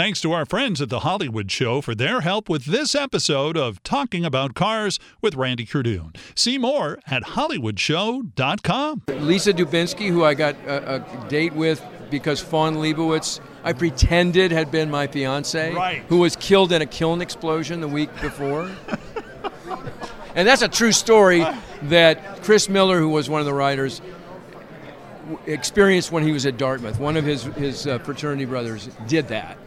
Thanks to our friends at The Hollywood Show for their help with this episode of Talking About Cars with Randy Cardoon. See more at hollywoodshow.com. Lisa Dubinsky, who I got a, a date with because Fawn Liebowitz, I pretended had been my fiance, Right. who was killed in a kiln explosion the week before. and that's a true story that Chris Miller, who was one of the writers, experienced when he was at Dartmouth. One of his his uh, fraternity brothers did that.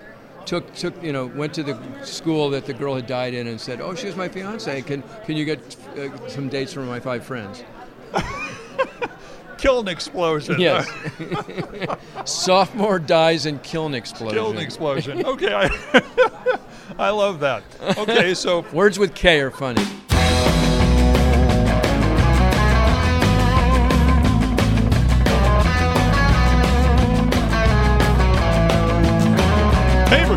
Took took you know went to the school that the girl had died in and said, "Oh, she was my fiance. Can can you get uh, some dates from my five friends?" Kiln explosion. Yes. Sophomore dies in kiln explosion. Kiln explosion. Okay, I, I love that. Okay, so Words with K are funny.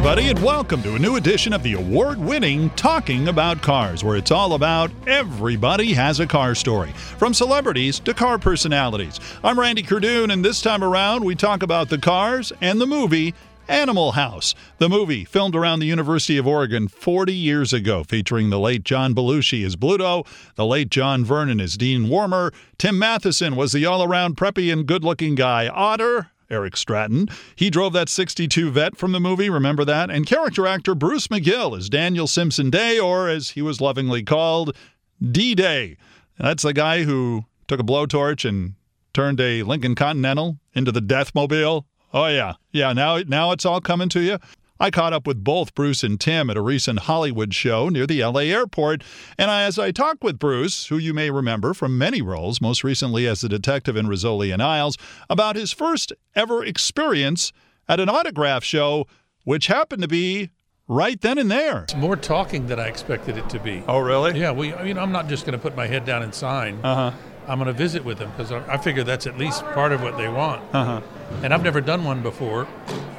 Everybody, and welcome to a new edition of the award winning Talking About Cars, where it's all about everybody has a car story, from celebrities to car personalities. I'm Randy Cardoon, and this time around, we talk about the cars and the movie. Animal House, the movie filmed around the University of Oregon 40 years ago, featuring the late John Belushi as Bluto, the late John Vernon as Dean Wormer, Tim Matheson was the all around preppy and good looking guy, Otter, Eric Stratton. He drove that 62 vet from the movie, remember that? And character actor Bruce McGill as Daniel Simpson Day, or as he was lovingly called, D Day. That's the guy who took a blowtorch and turned a Lincoln Continental into the Deathmobile. Oh, yeah. Yeah, now, now it's all coming to you. I caught up with both Bruce and Tim at a recent Hollywood show near the LA airport. And as I talked with Bruce, who you may remember from many roles, most recently as the detective in Rizzoli and Isles, about his first ever experience at an autograph show, which happened to be right then and there. It's more talking than I expected it to be. Oh, really? Yeah, we. You know, I'm not just going to put my head down and sign. Uh huh. I'm going to visit with them because I I figure that's at least part of what they want. Uh huh. And I've never done one before,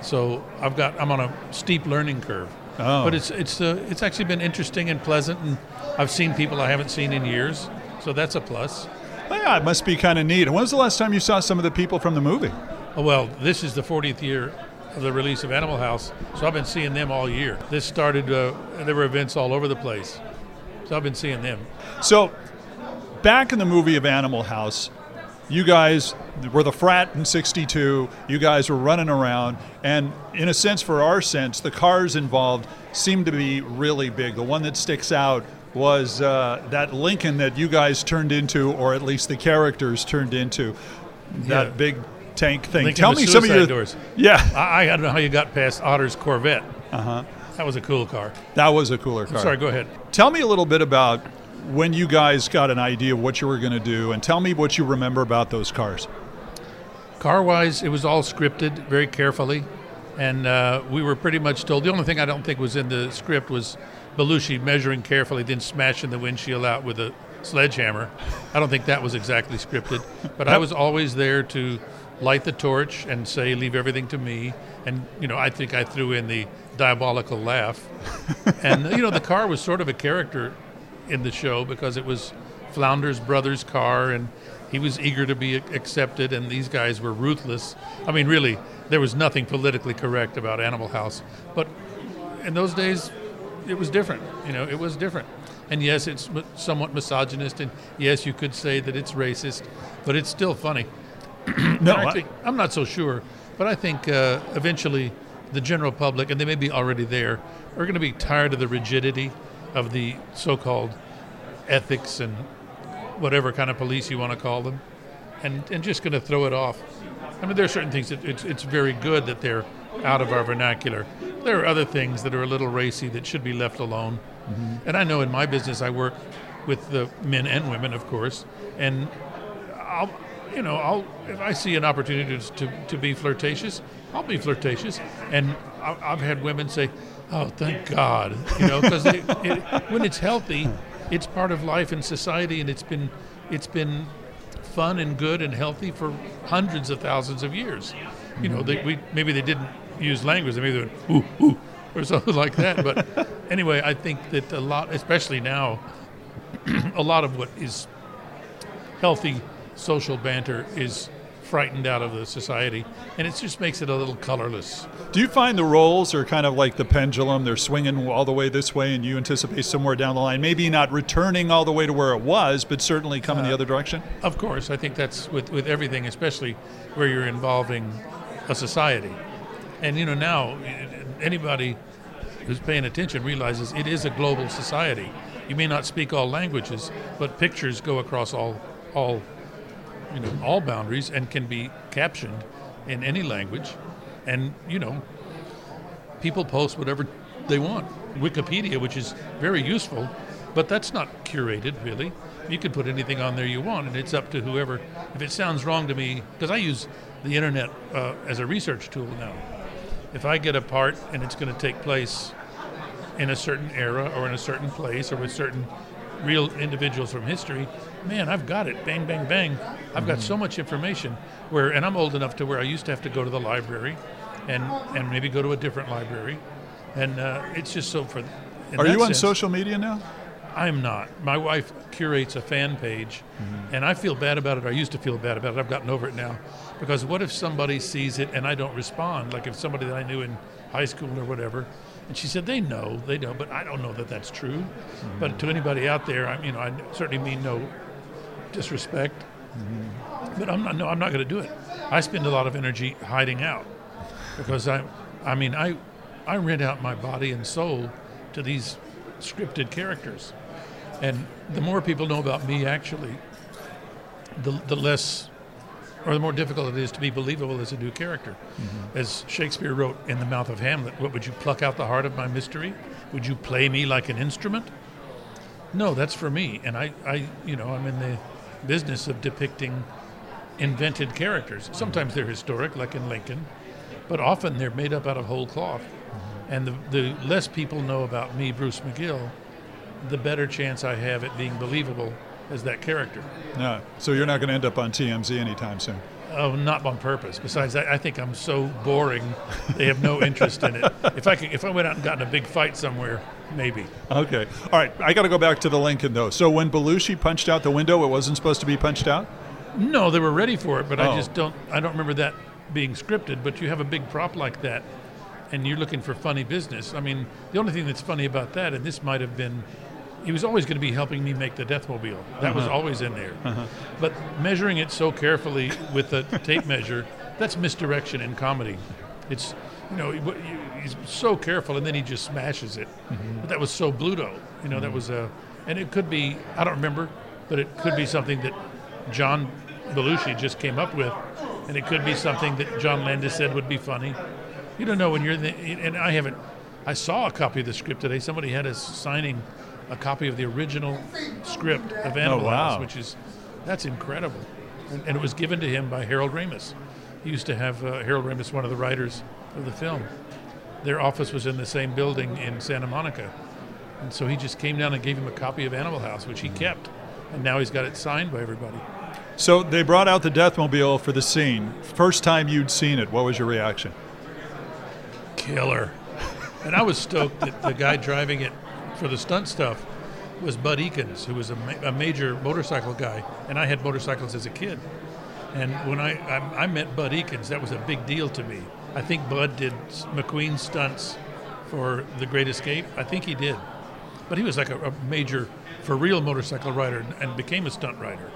so I've got. I'm on a steep learning curve. Oh. But it's it's uh, it's actually been interesting and pleasant, and I've seen people I haven't seen in years, so that's a plus. Yeah, it must be kind of neat. When was the last time you saw some of the people from the movie? Oh, well, this is the 40th year of the release of Animal House, so I've been seeing them all year. This started. Uh, there were events all over the place, so I've been seeing them. So, back in the movie of Animal House, you guys were the frat in 62. You guys were running around. And in a sense, for our sense, the cars involved seemed to be really big. The one that sticks out was uh, that Lincoln that you guys turned into, or at least the characters turned into, that Yeah. big tank thing. Lincoln Tell me some of your. doors. Yeah. I, I don't know how you got past Otter's Corvette. Uh huh. That was a cool car. That was a cooler car. Sorry, go ahead. Tell me a little bit about when you guys got an idea of what you were going to do, and tell me what you remember about those cars. Car wise, it was all scripted very carefully, and uh, we were pretty much told. The only thing I don't think was in the script was Belushi measuring carefully, then smashing the windshield out with a sledgehammer. I don't think that was exactly scripted, but I was always there to light the torch and say, "Leave everything to me." And you know, I think I threw in the diabolical laugh, and you know, the car was sort of a character in the show because it was Flounder's brother's car, and he was eager to be accepted, and these guys were ruthless. I mean, really, there was nothing politically correct about Animal House, but in those days, it was different. You know, it was different. And yes, it's somewhat misogynist, and yes, you could say that it's racist, but it's still funny. No, I I'm not so sure, but I think uh, eventually the general public, and they may be already there, are going to be tired of the rigidity of the so-called ethics and whatever kind of police you want to call them, and, and just going to throw it off. I mean, there are certain things that it's, it's very good that they're out of our vernacular. There are other things that are a little racy that should be left alone. Mm-hmm. And I know in my business I work with the men and women, of course, and I'll, you know, I'll if I see an opportunity to, to, to be flirtatious, I'll be flirtatious. And I- I've had women say, "Oh, thank God," you know, because it, it, when it's healthy, it's part of life and society, and it's been it's been fun and good and healthy for hundreds of thousands of years. You know, they, we maybe they didn't use language, maybe they went ooh ooh or something like that. But anyway, I think that a lot, especially now, a lot of what is healthy social banter is frightened out of the society, and it just makes it a little colorless. Do you find the roles are kind of like the pendulum? They're swinging all the way this way, and you anticipate somewhere down the line, maybe not returning all the way to where it was, but certainly coming the uh, other direction? Of course, I think that's with, with everything, especially where you're involving a society. And you know, now anybody who's paying attention realizes it is a global society. You may not speak all languages, but pictures go across all all you know all boundaries and can be captioned in any language. And you know, people post whatever they want. Wikipedia, which is very useful, but that's not curated really. You can put anything on there you want, and it's up to whoever. If it sounds wrong to me, because I use the internet uh, as a research tool now. If I get a part and it's going to take place in a certain era or in a certain place or with certain real individuals from history, man, I've got it. Bang, bang, bang. I've got so much information. Where, and I'm old enough to where I used to have to go to the library, and and maybe go to a different library, and uh, it's just so for. Are you on sense, social media now? I'm not. My wife curates a fan page, Mm-hmm. and I feel bad about it. I used to feel bad about it. I've gotten over it now, because what if somebody sees it and I don't respond? Like if somebody that I knew in high school or whatever, and she said they know, they know, but I don't know that that's true. Mm-hmm. But to anybody out there, I, you know, I certainly mean no disrespect, Mm-hmm. but I'm not. No, I'm not going to do it. I spend a lot of energy hiding out because I, I mean, I, I rent out my body and soul to these scripted characters, and the more people know about me, actually, the the less. Or the more difficult it is to be believable as a new character. As Shakespeare wrote in The Mouth of Hamlet, what would you pluck out the heart of my mystery? Would you play me like an instrument? No, that's for me. And I, I you know, I'm in the business of depicting invented characters. Mm-hmm. Sometimes they're historic, like in Lincoln, but often they're made up out of whole cloth. Mm-hmm. And the, the less people know about me, Bruce McGill, the better chance I have at being believable as that character. No. So you're not going to end up on TMZ anytime soon. Oh, not on purpose. Besides, I, I think I'm so boring; they have no interest in it. If I could, if I went out and got in a big fight somewhere, maybe. Okay. All right. I got to go back to the Lincoln though. So when Belushi punched out the window, it wasn't supposed to be punched out. No, they were ready for it, but Oh. I just don't. I don't remember that being scripted. But you have a big prop like that, and you're looking for funny business. I mean, the only thing that's funny about that, and this might have been, he was always going to be helping me make the Deathmobile. That was uh-huh. always in there. Uh-huh. But measuring it so carefully with the tape measure, that's misdirection in comedy. It's you know he's so careful, and then he just smashes it. Mm-hmm. But that was so Bluto. You know that mm-hmm. was a, and it could be I don't remember, but it could be something that John Belushi just came up with, and it could be something that John Landis said would be funny. You don't know when you're in the, and I haven't. I saw a copy of the script today. Somebody had us signing a copy of the original script of Animal wow. House, which is that's incredible, and, and it was given to him by Harold Ramis. He used to have uh, Harold Ramis, one of the writers of the film. Their office was in the same building in Santa Monica, and so he just came down and gave him a copy of Animal House, which he kept, and now he's got it signed by everybody. So they brought out the Deathmobile for the scene. First time you'd seen it, what was your reaction? killer. And I was stoked that the guy driving it for the stunt stuff was Bud Ekins, who was a, ma- a major motorcycle guy, and I had motorcycles as a kid. And when I, I I met Bud Ekins, that was a big deal to me. I think Bud did McQueen stunts for The Great Escape. I think he did, but he was like a, a major, for real motorcycle rider, and, and became a stunt rider.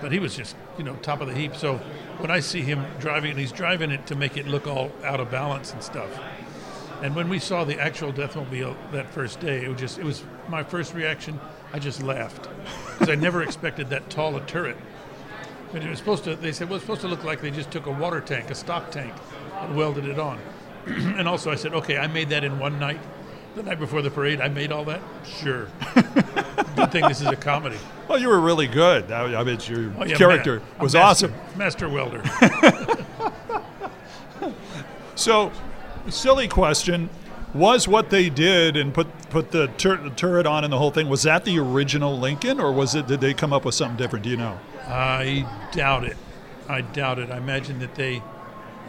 But he was just, you know, top of the heap. So when I see him driving, and he's driving it to make it look all out of balance and stuff. And when we saw the actual Deathmobile that first day, it was just, it was my first reaction. I just laughed because I never expected that tall a turret. But it was supposed to, they said, well, it's supposed to look like they just took a water tank, a stock tank, and welded it on. and also I said, okay, I made that in one night. The night before the parade, I made all that? Sure. Good thing this is a comedy. Well, you were really good. I, I mean, your Oh, yeah, character was master- awesome. Master welder. So, silly question: Was what they did and put put the, tur- the turret on and the whole thing was that the original Lincoln, or was it? Did they come up with something different? Do you know? I doubt it. I doubt it. I imagine that they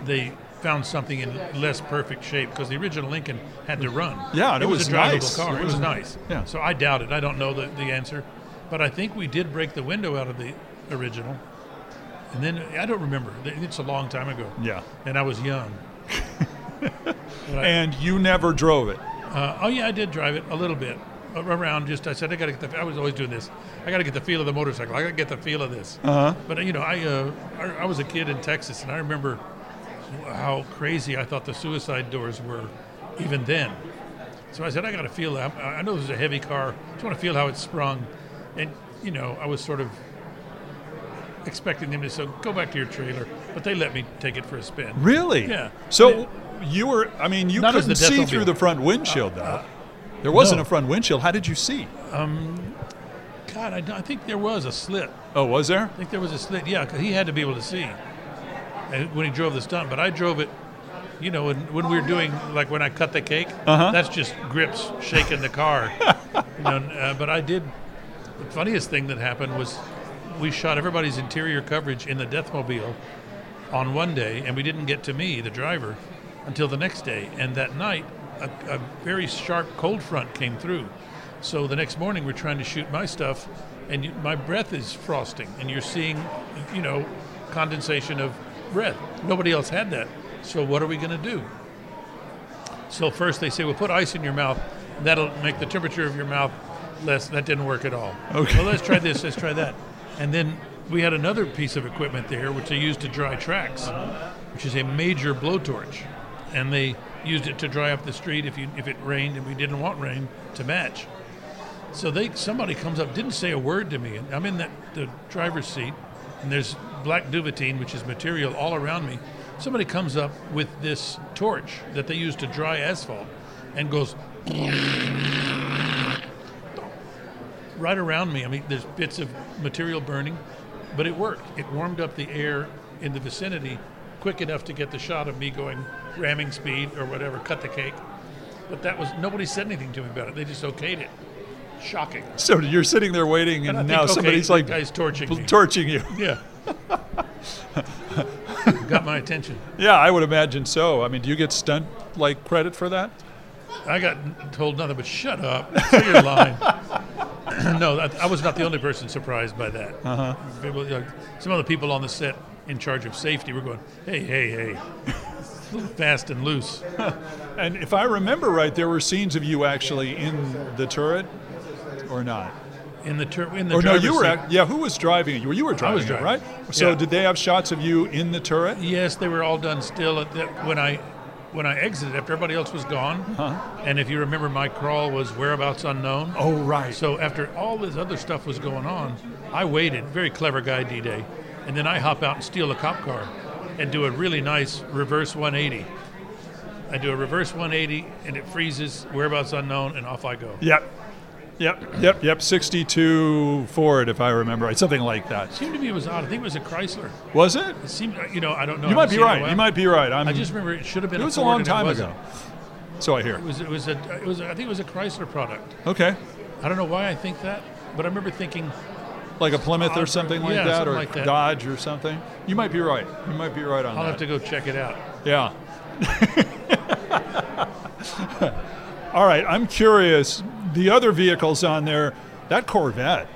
they found something in less perfect shape because the original Lincoln had to run. Yeah, and it was, was a drivable nice. car. It It was, was- nice. yeah. So I doubt it. I don't know the, the answer, but I think we did break the window out of the original, And then I don't remember. It's a long time ago. Yeah. And I was young. And you never drove it. Uh, oh yeah, I did drive it a little bit around. Just I said I got to get the. I was always doing this. I got to get the feel of the motorcycle. I got to get the feel of this. Uh-huh. But you know, I, uh, I I was a kid in Texas, and I remember how crazy I thought the suicide doors were, even then. So I said I got to feel that. I I know this is a heavy car. I just want to feel how it's sprung, and you know, I was sort of expecting them to say, "Go back to your trailer," but they let me take it for a spin. Really? Yeah. So you were, I mean, you couldn't see through the front windshield, though. There wasn't no. a front windshield. How did you see? God, I, I think there was a slit. Oh, was there? I think there was a slit. Yeah, because he had to be able to see when he drove the stunt. But I drove it, you know, when, when we were doing like when I cut the cake. Uh-huh. That's just grips shaking the car. you know, uh, but I did. The funniest thing that happened was we shot everybody's interior coverage in the Deathmobile on one day, and we didn't get to me, the driver, until the next day. And that night, a, a very sharp cold front came through. So the next morning, we're trying to shoot my stuff, and you, my breath is frosting, and you're seeing, you know, condensation of breath. Nobody else had that. So what are we going to do? So first they say, well, put ice in your mouth. That'll make the temperature of your mouth less. That didn't work at all. Okay. Well, let's try this. Let's try that. And then we had another piece of equipment there, which they used to dry tracks, which is a major blowtorch, and they used it to dry up the street if you if it rained and we didn't want rain to match. So they somebody comes up, didn't say a word to me, and I'm in the driver's seat, and there's black duvetine, which is material all around me. Somebody comes up with this torch that they use to dry asphalt, and goes right around me. I mean, there's bits of material burning, but it worked. It warmed up the air in the vicinity quick enough to get the shot of me going ramming speed or whatever, cut the cake. But that was nobody said anything to me about it. They just okayed it. Shocking. So you're sitting there waiting, and, And now think, okay, somebody's like guy's torching bl- me. torching you. Yeah. Got my attention. Yeah, I would imagine so. I mean, do you get stunt like credit for that? I got told nothing but shut up. Say your line. no, I, I was not the only person surprised by that. Uh-huh. People, like, some of the people on the set in charge of safety were going, hey, hey, hey, fast and loose. And if I remember right, there were scenes of you actually in the turret, or not? In the, turret. in the Or no, you were. yeah, who was driving it? You were. You were driving, was it, driving. right? So Yeah. did they have shots of you in the turret? Yes, they were all done still at the, when I when I exited after everybody else was gone. Uh-huh. And if you remember, my crawl was whereabouts unknown. Oh, right. So after all this other stuff was going on, I waited. Very clever guy, D-Day. And then I hop out and steal a cop car and do a really nice reverse 180. I do a reverse 180 and it freezes, whereabouts unknown, and off I go. Yep. Yep. Yep. Yep. 62 Ford, if I remember right, something like that. It seemed to me it was odd. I think it was a Chrysler. Was it? It seemed, uh, you know, I don't know. You might be seen it in a right. You might be right. I'm, I just remember it should have been. It was a Ford long time ago. So I hear. It was. It was a. It was. I think it was a Chrysler product. Okay. I don't know why I think that, but I remember thinking, Like a Plymouth or something like yeah, that, something or like that. Dodge or something. You might be right. You might be right on that. I'll have to go check it out. Yeah. All right, I'm curious. The other vehicles on there, that Corvette,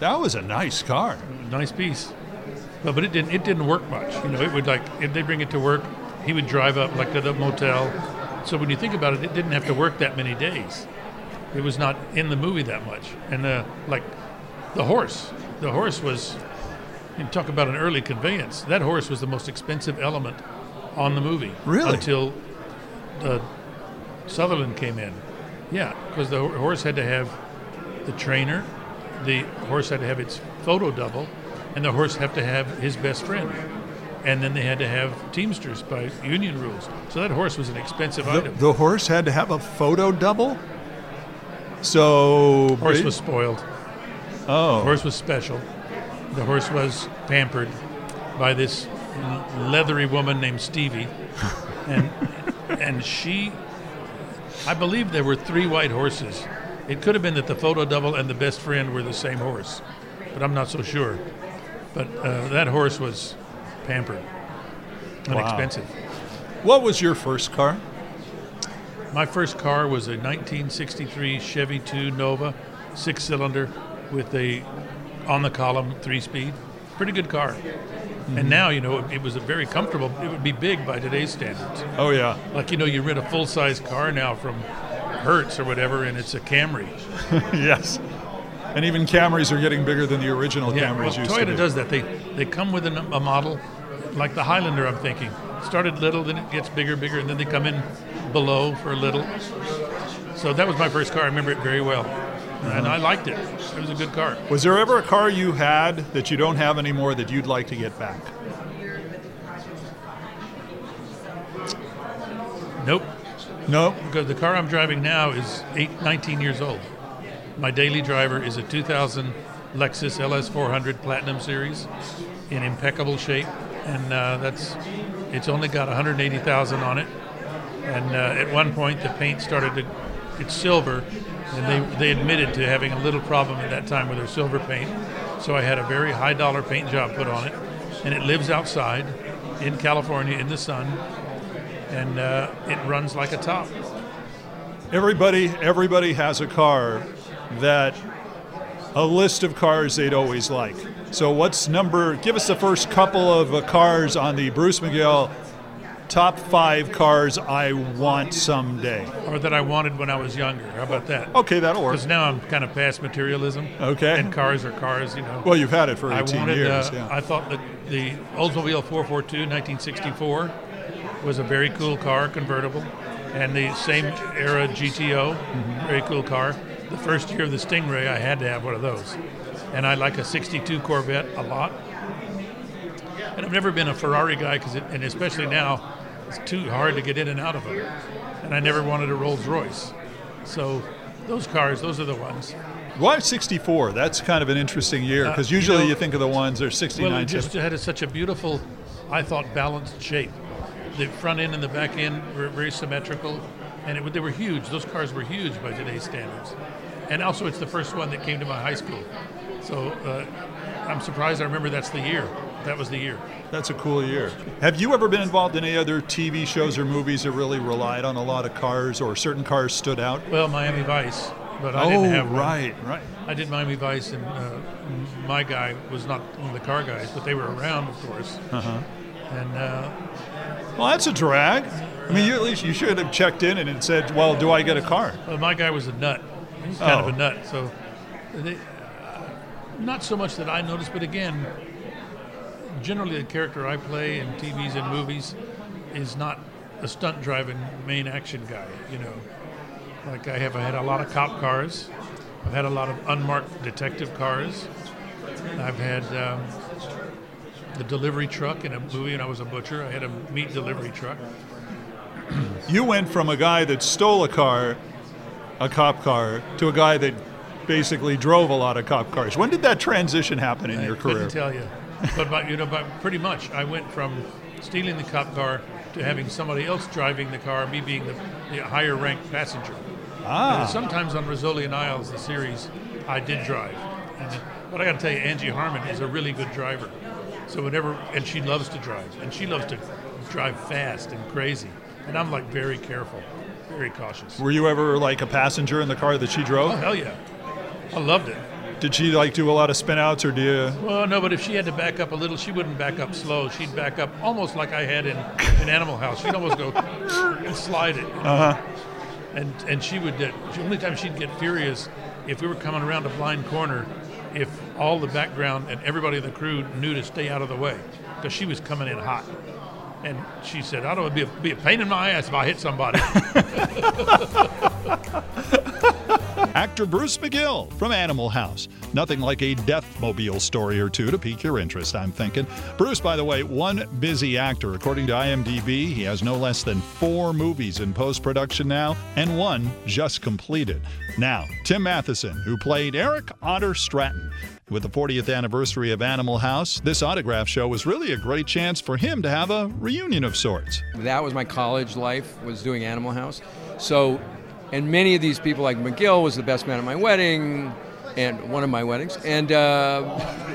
that was a nice car. Nice piece, but but it didn't. It didn't work much. You know, it would like if they bring it to work, he would drive up like to the motel. So when you think about it, it didn't have to work that many days. It was not in the movie that much. And uh, like the horse, the horse was. You talk about an early conveyance. That horse was the most expensive element on the movie. Really? Until uh, Sutherland came in. Yeah, because the horse had to have the trainer, the horse had to have its photo double, and the horse had to have his best friend. And then they had to have teamsters by union rules. So that horse was an expensive The, item. the horse had to have a photo double. So horse was spoiled. oh The horse was special. The horse was pampered by this leathery woman named Stevie, and and she, I believe there were three white horses. It could have been that the photo double and the best friend were the same horse, but I'm not so sure. But uh, that horse was pampered and Wow. expensive. What was your first car? My first car was a 1963 Chevy 2 Nova, six cylinder, with a on the column three speed. Pretty good car. And mm-hmm. now, you know, it, it was a very comfortable. It would be big by today's standards. Oh yeah. Like you know, you rent a full size car now from Hertz or whatever, and it's a Camry. yes. And even Camrys are getting bigger than the original Yeah, Camrys well, used to Toyota be. does that. They they come with an, a model like the Highlander. I'm thinking started little, then it gets bigger, bigger, and then they come in below for a little. So that was my first car. I remember it very well, and I liked it. It was a good car. Was there ever a car you had that you don't have anymore that you'd like to get back? Nope, No. because the car I'm driving now is eight, 19 years old. My daily driver is a 2000 Lexus LS400 Platinum Series in impeccable shape, and uh, that's it's only got 180,000 on it. And uh, at one point, the paint started to it's silver, and they they admitted to having a little problem at that time with their silver paint. So I had a very high dollar paint job put on it, and it lives outside in California in the sun, and uh, it runs like a top. Everybody everybody has a car that a list of cars they'd always like. So what's number give us the first couple of uh, cars on the Bruce McGill top 5 cars I want someday. or that I wanted when I was younger. How about that? Okay, that'll work. Because now I'm kind of past materialism. Okay. And cars are cars, you know. Well, you've had it for I 18 wanted. years, uh, yeah. I thought that the Oldsmobile 442 1964 was a very cool car, convertible, and the same era GTO, Mm-hmm. very cool car. The first year of the Stingray, I had to have one of those, and I like a '62 Corvette a lot. And I've never been a Ferrari guy, because and especially now, it's too hard to get in and out of them. And I never wanted a Rolls Royce, so those cars, those are the ones. Why 64? That's kind of an interesting year because Uh, you usually know- you think of the ones that are 69. Well, it just had a, such a beautiful, I thought, balanced shape. The front end and the back end were very symmetrical, and it, they were huge. Those cars were huge by today's standards. And also, it's the first one that came to my high school. So uh, I'm surprised I remember that's the year. That was the year. That's a cool year. Have you ever been involved in any other TV shows or movies that really relied on a lot of cars or certain cars stood out? Well, Miami Vice, but I oh, didn't have one. right, right. I did Miami Vice, and uh, my guy was not one of the car guys, but they were around, of course. Uh-huh. And uh, Well, that's a drag. I mean, you at least you should have checked in and said, "Well, do I get a car?" Well, my guy was a nut. He's kind Oh. of a nut. So, they, uh, not so much that I noticed, but again, generally the character I play in TVs and movies is not a stunt driving main action guy. You know, like I have I had a lot of cop cars. I've had a lot of unmarked detective cars. I've had um, the delivery truck in a movie, and I was a butcher. I had a meat delivery truck. You went from a guy that stole a car, a cop car, to a guy that basically drove a lot of cop cars. When did that transition happen in your career? couldn't tell you, but, but you know, but pretty much, I went from stealing the cop car to having somebody else driving the car, me being the, the higher ranked passenger. Ah, And sometimes on Rizzoli and Isles, the series, I did drive. And, but I got to tell you, Angie Harmon is a really good driver. So whenever, and she loves to drive, and she loves to drive fast and crazy. And I'm like very careful, very cautious. were you ever like a passenger in the car that she drove? Oh drove? hell yeah, I loved it. Did she like do a lot of spin outs or do you? Well, no, but if she had to back up a little, she wouldn't back up slow. She'd back up almost like I had in, in Animal House. She'd almost go and slide it. Uh huh. And and she would. The only time she'd get furious if we were coming around a blind corner, if all the background and everybody in the crew knew to stay out of the way, because she was coming in hot. And she said, "I don't want to be a, be a pain in my ass if I hit somebody." Actor Bruce McGill from Animal House. Nothing like a Deathmobile story or two to pique your interest, I'm thinking. Bruce, by the way, one busy actor. According to IMDb, he has no less than four movies in post production now, and one just completed. Now, Tim Matheson, who played Eric Otter Stratton. With the 40th anniversary of Animal House, this autograph show was really a great chance for him to have a reunion of sorts. that was my college life was doing Animal House. So, and many of these people, like McGill, was the best man at my wedding, and one of my weddings, and uh,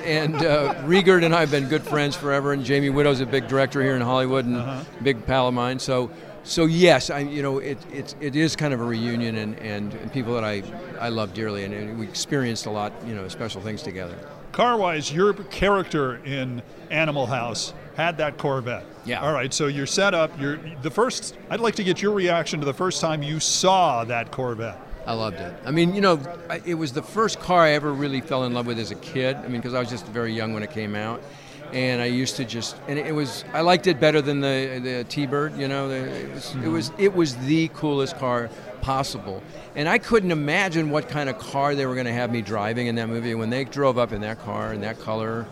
and uh, Riegert and I have been good friends forever. And Jamie Widdoes a big director here in Hollywood and big pal of mine. So. So yes, I you know it, it, it is kind of a reunion and, and, and people that I, I love dearly and, and we experienced a lot you know special things together. car wise, your character in Animal House had that Corvette. Yeah. All right. So you're set up. You're the first. I'd like to get your reaction to the first time you saw that Corvette. I loved it. I mean, you know, it was the first car I ever really fell in love with as a kid. I mean, because I was just very young when it came out, and I used to just, and it was, I liked it better than the the T-Bird. You know, it was, it mm-hmm. was, it was the coolest car possible, and I couldn't imagine what kind of car they were going to have me driving in that movie. When they drove up in that car in that color,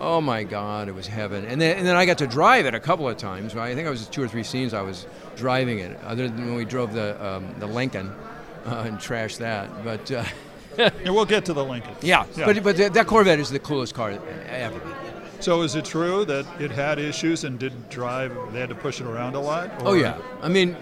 Oh my God, it was heaven. And then, and then I got to drive it a couple of times. Right? I think I was two or three scenes I was driving it, other than when we drove the um, the Lincoln uh, and trashed that. But uh, And we'll get to the Lincoln. yeah, but but that, that Corvette is the coolest car ever. So is it true that it had issues and didn't drive? They had to push it around a lot. Oh yeah, I mean,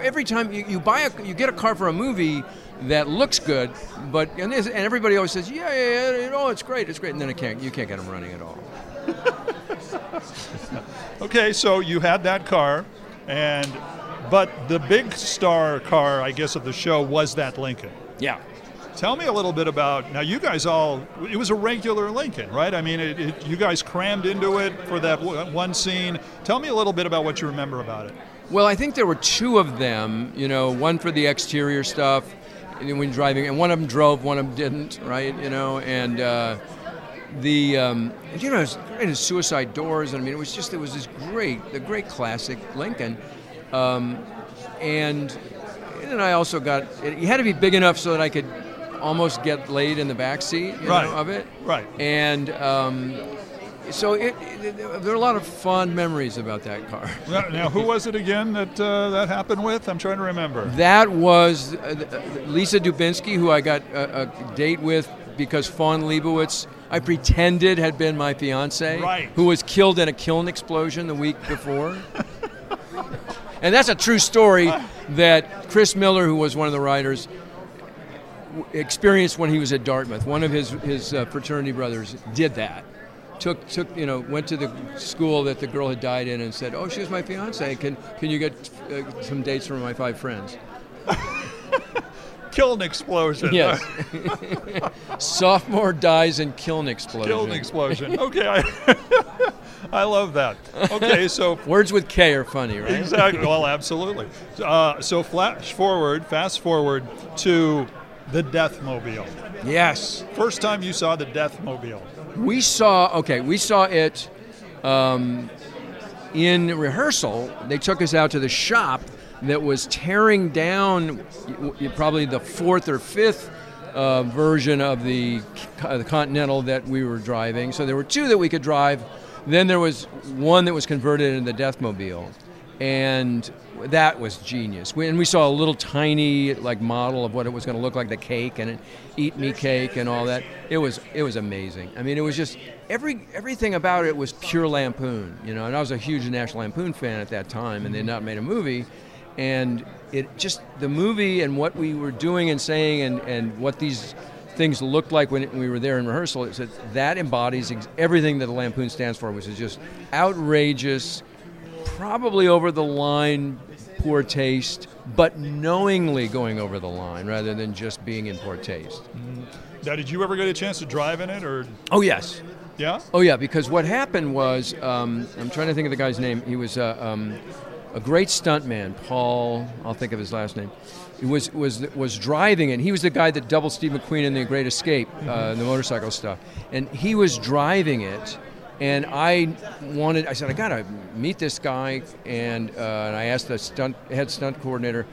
every time you, you buy a you get a car for a movie that looks good, but and, this, and everybody always says yeah yeah yeah, you know, it's great it's great, and then it can't you can't get them running at all. Okay, so you had that car, and but the big star car, I guess, of the show was that Lincoln. Yeah. Tell me a little bit about now. You guys all it was a regular Lincoln, right? I mean, it, it, you guys crammed into it for that w- one scene. Tell me a little bit about what you remember about it. Well, I think there were two of them. You know, one for the exterior stuff and when driving, and one of them drove, one of them didn't. Right? You know, and uh, the um, you know, it was great as suicide doors. And I mean, it was just it was this great, the great classic Lincoln. Um, and and then I also got it, you had to be big enough so that I could almost get laid in the back seat you Right. know, of it. Right. And um, so it, it, there are a lot of fond memories about that car. Now, now, who was it again that uh, that happened with? I'm trying to remember. That was uh, Lisa Dubinsky, who I got a, a date with because Fawn Liebowitz, I pretended had been my fiance, Right. who was killed in a kiln explosion the week before. and that's a true story that Chris Miller, who was one of the writers, experienced when he was at Dartmouth. One of his his uh, fraternity brothers did that. Took took you know went to the school that the girl had died in and said, "Oh, she was my fiance. Can can you get uh, some dates from my five friends?" Kiln explosion. Yes. Sophomore dies in kiln explosion. Kiln explosion. Okay, I, I love that. Okay, so Words with K are funny, right? exactly. Well, absolutely. Uh, so flash forward, fast forward to the Deathmobile. Yes. First time you saw the Deathmobile. We saw, okay, we saw it um, in rehearsal. They took us out to the shop that was tearing down probably the fourth or fifth uh, version of the, uh, the Continental that we were driving. So there were two that we could drive. Then there was one that was converted into the Deathmobile. And that was genius. We, and we saw a little tiny like model of what it was going to look like, the cake and an eat me cake and all that. It was it was amazing. I mean, it was just every everything about it was pure Lampoon, you know. And I was a huge National Lampoon fan at that time, and they had not made a movie, and it just the movie and what we were doing and saying and and what these things looked like when we were there in rehearsal. It said that embodies everything that the Lampoon stands for, which is just outrageous, probably over the line, poor taste, but knowingly going over the line rather than just being in poor taste. Now, did you ever get a chance to drive in it, or Oh yes, yeah? oh yeah. Because what happened was, um, I'm trying to think of the guy's name. He was uh, um, a great stuntman, Paul. I'll think of his last name. He was was was driving it. He was the guy that doubled Steve McQueen in The Great Escape, uh, the motorcycle stuff, and he was driving it. And I wanted, I said, I gotta meet this guy. And, uh, and I asked the stunt head stunt coordinator,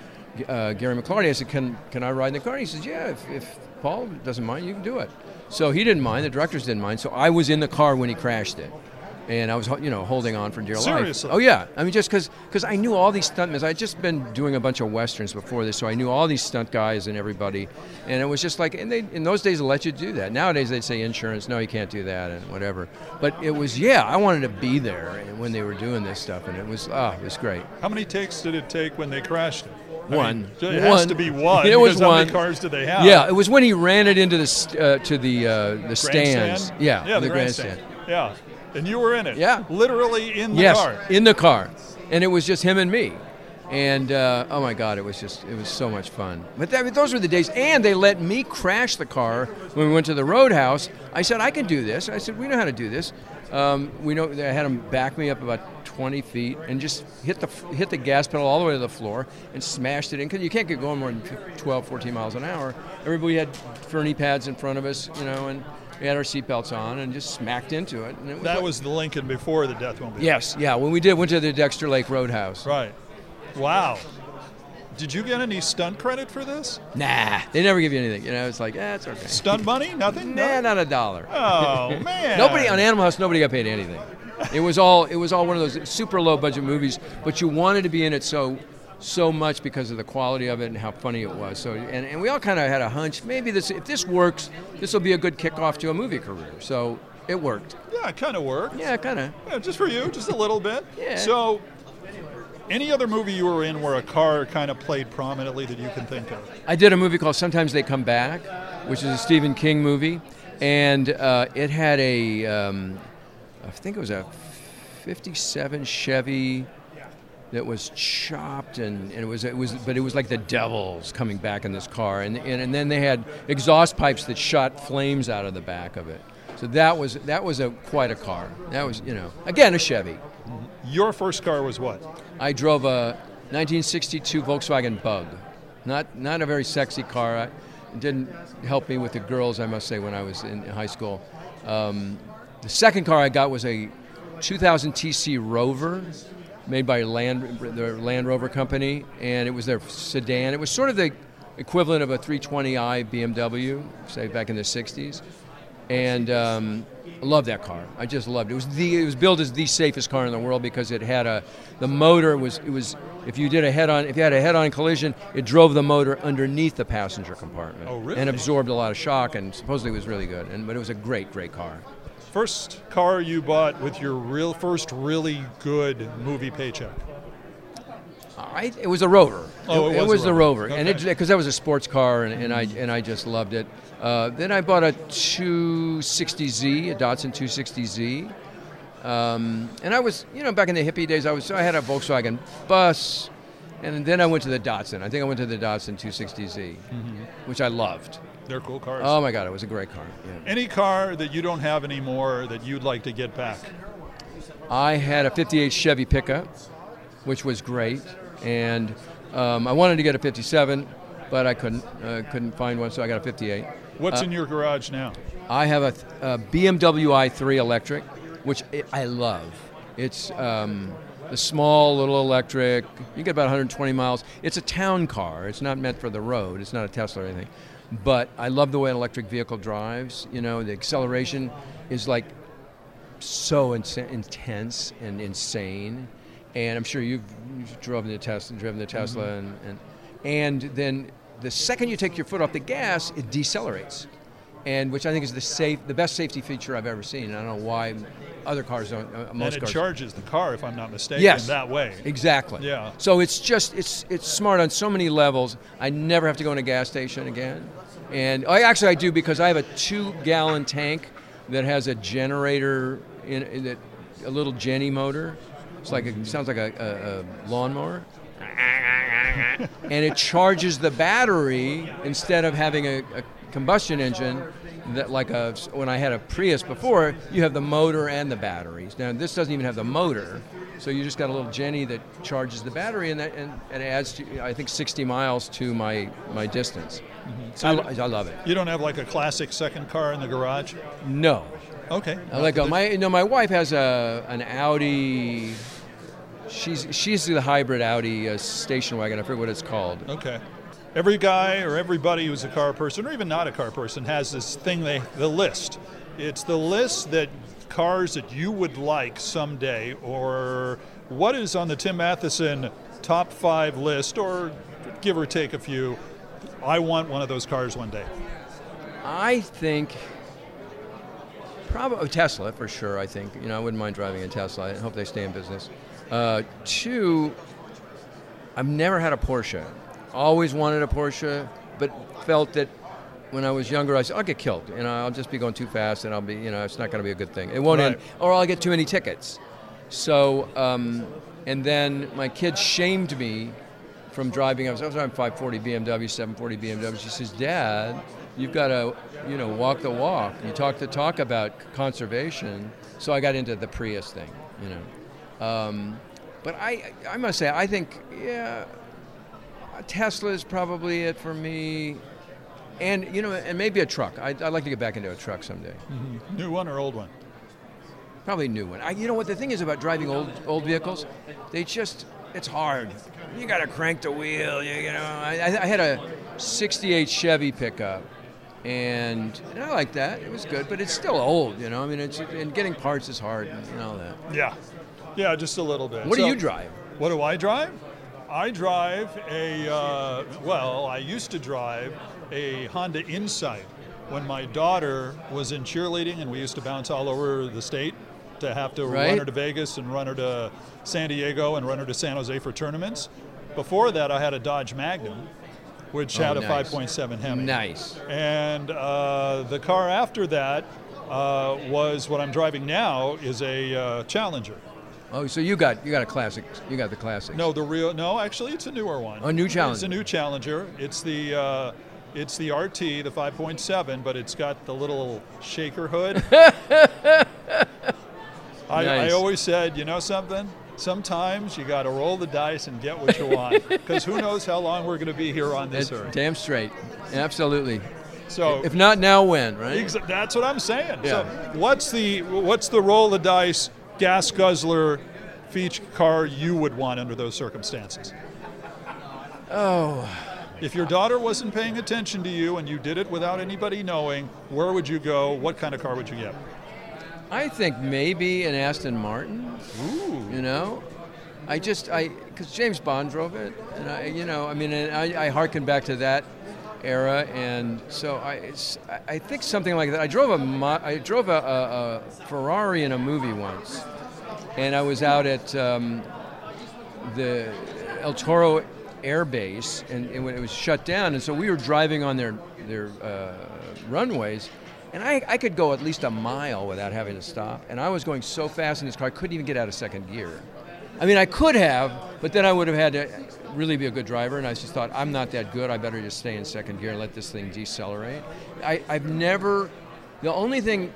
uh, Gary McLarty. I said, can can I ride in the car? And he says, Yeah, if, if Paul doesn't mind, you can do it. So he didn't mind. The directors didn't mind. So I was in the car when he crashed it. And I was, you know, holding on for dear Seriously? life. Oh yeah, I mean, just because because I knew all these stuntmen. I'd just been doing a bunch of westerns before this, so I knew all these stunt guys and everybody. And it was just like, and they in those days they let you do that. Nowadays they'd say insurance, no, you can't do that, and whatever. But it was, yeah, I wanted to be there when they were doing this stuff, and it was, ah, it was great. How many takes did it take when they crashed it? I One. mean, it has One. to be one. It was because How many one. cars did they have? Yeah, it was when he ran it into the uh, to the uh, the stands. Yeah, yeah, the, grandstand. Yeah, and you were in it. Yeah. literally in the yes, car. in the car, and it was just him and me. And uh, oh my God, it was just it was so much fun. But that, those were the days, and they let me crash the car when we went to the roadhouse. I said I can do this. I said we know how to do this. Um, we know I had them back me up about 20 feet and just hit the hit the gas pedal all the way to the floor and smashed it in because you can't get going more than 12, 14 miles an hour. Everybody had Fernie pads in front of us, you know, and we had our seatbelts on and just smacked into it. it was that like, was the Lincoln before the death Deathmobile. Yes, yeah. When we did, went to the Dexter Lake Roadhouse. Right. Wow. Did you get any stunt credit for this? Nah, they never give you anything. You know, it's like, eh, it's okay. Stunt money? Nothing? nah, not a dollar. Oh man. nobody on Animal House. Nobody got paid anything. It was all. It was all one of those super low budget movies, but you wanted to be in it so so much because of the quality of it and how funny it was. So, and, and we all kind of had a hunch maybe this if this works, this will be a good kickoff to a movie career. So it worked. Yeah, it kind of worked. Yeah, kind of. Yeah, just for you, just a little bit. yeah. So any other movie you were in where a car kind of played prominently that you can think of? I did a movie called Sometimes They Come Back, which is a Stephen King movie, and uh, it had a, um, I think it was a 57 Chevy that was chopped and, and, it was it was but it was like the devils coming back in this car. And, and and then they had exhaust pipes that shot flames out of the back of it. So that was that was a quite a car. That was you know again a Chevy. Your first car was what? I drove a 1962 Volkswagen Bug. Not not a very sexy car. It didn't help me with the girls, I must say, when I was in high school. Um, the second car I got was a 2000 TC Rover, made by Land the Land Rover company, and it was their sedan. It was sort of the equivalent of a 320i BMW, say back in the 60s and um, I love that car. I just loved it. It was the it was built as the safest car in the world because it had a the motor was it was if you did a head on if you had a head on collision, it drove the motor underneath the passenger compartment oh, really? and absorbed a lot of shock and supposedly was really good. And but it was a great great car. First car you bought with your real first really good movie paycheck. I, it was a Rover. Oh, it, it was, it was the Rover, okay. and because that was a sports car, and, and I and I just loved it. Uh, then I bought a 260Z, a Datsun 260Z. Um, and I was, you know, back in the hippie days, I was I had a Volkswagen bus, and then I went to the Datsun. I think I went to the Datsun 260Z, mm-hmm. which I loved. They're cool cars. Oh my God, it was a great car. Yeah. Any car that you don't have anymore that you'd like to get back? I had a 58 Chevy pickup, which was great, and um, I wanted to get a 57, but I couldn't uh, couldn't find one, so I got a 58. What's uh, in your garage now? I have a, a, BMW i3 electric, which I love. It's um, a small little electric. You get about 120 miles. It's a town car. It's not meant for the road. It's not a Tesla or anything. But I love the way an electric vehicle drives. You know, the acceleration is like so in- intense and insane. And I'm sure you've, you've driven the Tesla, driven the Tesla, mm-hmm. and, and and then the second you take your foot off the gas, it decelerates, and which I think is the safe, the best safety feature I've ever seen. I don't know why other cars don't. Uh, most and it cars. charges the car, if I'm not mistaken, yes, that way. Exactly. Yeah. So it's just it's it's smart on so many levels. I never have to go in a gas station again, and I actually I do because I have a two-gallon tank that has a generator in, in it, a little Jenny motor. It's like it sounds like a, a, a lawnmower and it charges the battery instead of having a, a combustion engine that like a when I had a Prius before, you have the motor and the batteries. Now this doesn't even have the motor, so you just got a little Jenny that charges the battery, and that and, and it adds to I think 60 miles to my my distance. Mm-hmm. So I, I, love it. You don't have like a classic second car in the garage? No. Okay. I let go. my you know my wife has a an Audi She's she's the hybrid Audi uh, station wagon. I forget what it's called. Okay. Every guy or everybody who's a car person, or even not a car person, has this thing they the list. It's the list that cars that you would like someday, or what is on the Tim Matheson top five list, or give or take a few. I want one of those cars one day. I think probably Tesla for sure. I think you know I wouldn't mind driving a Tesla. I hope they stay in business. Uh, two, I've never had a Porsche. Always wanted a Porsche, but felt that when I was younger, I said, I'll get killed. You know, I'll just be going too fast and I'll be, you know, it's not going to be a good thing. It won't right. end, or I'll get too many tickets. So, um, and then my kid shamed me from driving. I was, I was driving 540 BMW, 740 BMW. She says, "Dad, you've got to, you know, walk the walk. You talk the talk about conservation." So I got into the Prius thing, you know. Um, but I, I must say, I think, yeah, Tesla is probably it for me. And you know, and maybe a truck. I'd, I'd like to get back into a truck someday. Mm-hmm. New one or old one? Probably new one. I, you know what the thing is about driving old old vehicles? They just it's hard. You got to crank the wheel. You, you know, I, I had a '68 Chevy pickup, and, and I like that. It was good, but it's still old. You know, I mean, it's and getting parts is hard and, and all that. Yeah. Yeah, just a little bit. What do you drive? What do I drive? I drive a, uh, well, I used to drive a Honda Insight when my daughter was in cheerleading and we used to bounce all over the state to have to Right. run her to Vegas and run her to San Diego and run her to San Jose for tournaments. Before that, I had a Dodge Magnum, which Oh, had a nice. 5.7 Hemi. Nice. And uh, the car after that uh, was what I'm driving now is a uh, Challenger. Oh, so you got you got a classic. You got the classic. No, the real no. Actually, it's a newer one. A new Challenger. It's a new Challenger. It's the uh, it's the RT, the 5.7, but it's got the little shaker hood. I, I always said, you know something. Sometimes you got to roll the dice and get what you want, because who knows how long we're going to be here on this That's earth. damn straight. Absolutely. So If not now, when? Right? That's what I'm saying. Yeah. So what's the what's the roll of the dice gas guzzler feature car you would want under those circumstances? Oh. If your daughter wasn't paying attention to you and you did it without anybody knowing, where would you go? What kind of car would you get? I think maybe an Aston Martin. Ooh. You know, I just I because James Bond drove it, and I you know I mean and I, I hearken back to that era, and so I I- think something like that. I drove a I drove a, a, a Ferrari in a movie once, and I was out at um, the El Toro Air Base, and, and when it was shut down, and so we were driving on their their uh, runways, and I, I could go at least a mile without having to stop, and I was going so fast in this car, I couldn't even get out of second gear. I mean, I could have, but then I would have had to really be a good driver, and I just thought, I'm not that good. I better just stay in second gear and let this thing decelerate. I, I've never, the only thing,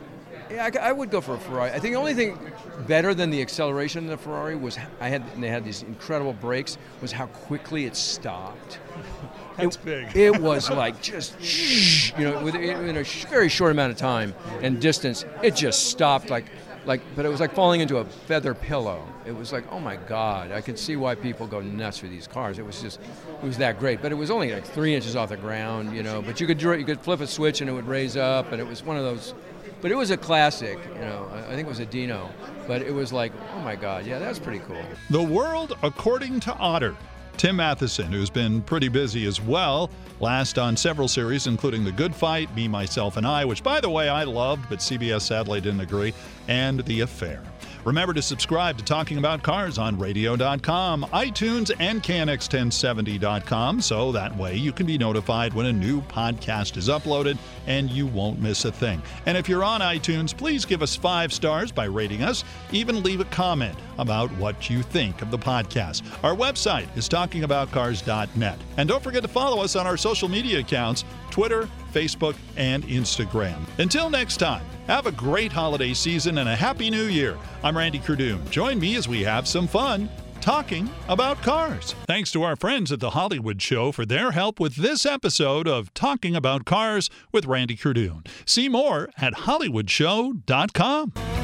yeah, I, I would go for a Ferrari. I think the only thing better than the acceleration in the Ferrari was I had, and they had these incredible brakes, was how quickly it stopped. That's it, big. It was like just, shh, you know, with, in a sh- very short amount of time and distance, it just stopped like, like, but it was like falling into a feather pillow. It was like, oh my God, I could see why people go nuts for these cars. It was just, it was that great. But it was only like three inches off the ground, you know. But you could you could flip a switch and it would raise up, and it was one of those. But it was a classic, you know. I think it was a Dino, but it was like, oh my God, yeah, that's pretty cool. The World According to Otter. Tim Matheson, who's been pretty busy as well, last on several series, including The Good Fight, Me, Myself, and I, which, by the way, I loved, but CBS sadly didn't agree, and The Affair. Remember to subscribe to Talking About Cars on radio.com, iTunes, and KNX1070.com so that way you can be notified when a new podcast is uploaded and you won't miss a thing. And if you're on iTunes, please give us five stars by rating us, even leave a comment about what you think of the podcast. Our website is talkingaboutcars.net. And don't forget to follow us on our social media accounts Twitter, Facebook, and Instagram. Until next time, have a great holiday season and a happy new year. I'm Randy Kerdoon. Join me as we have some fun talking about cars. Thanks to our friends at the Hollywood Show for their help with this episode of Talking About Cars with Randy Kerdoon. See more at hollywoodshow.com.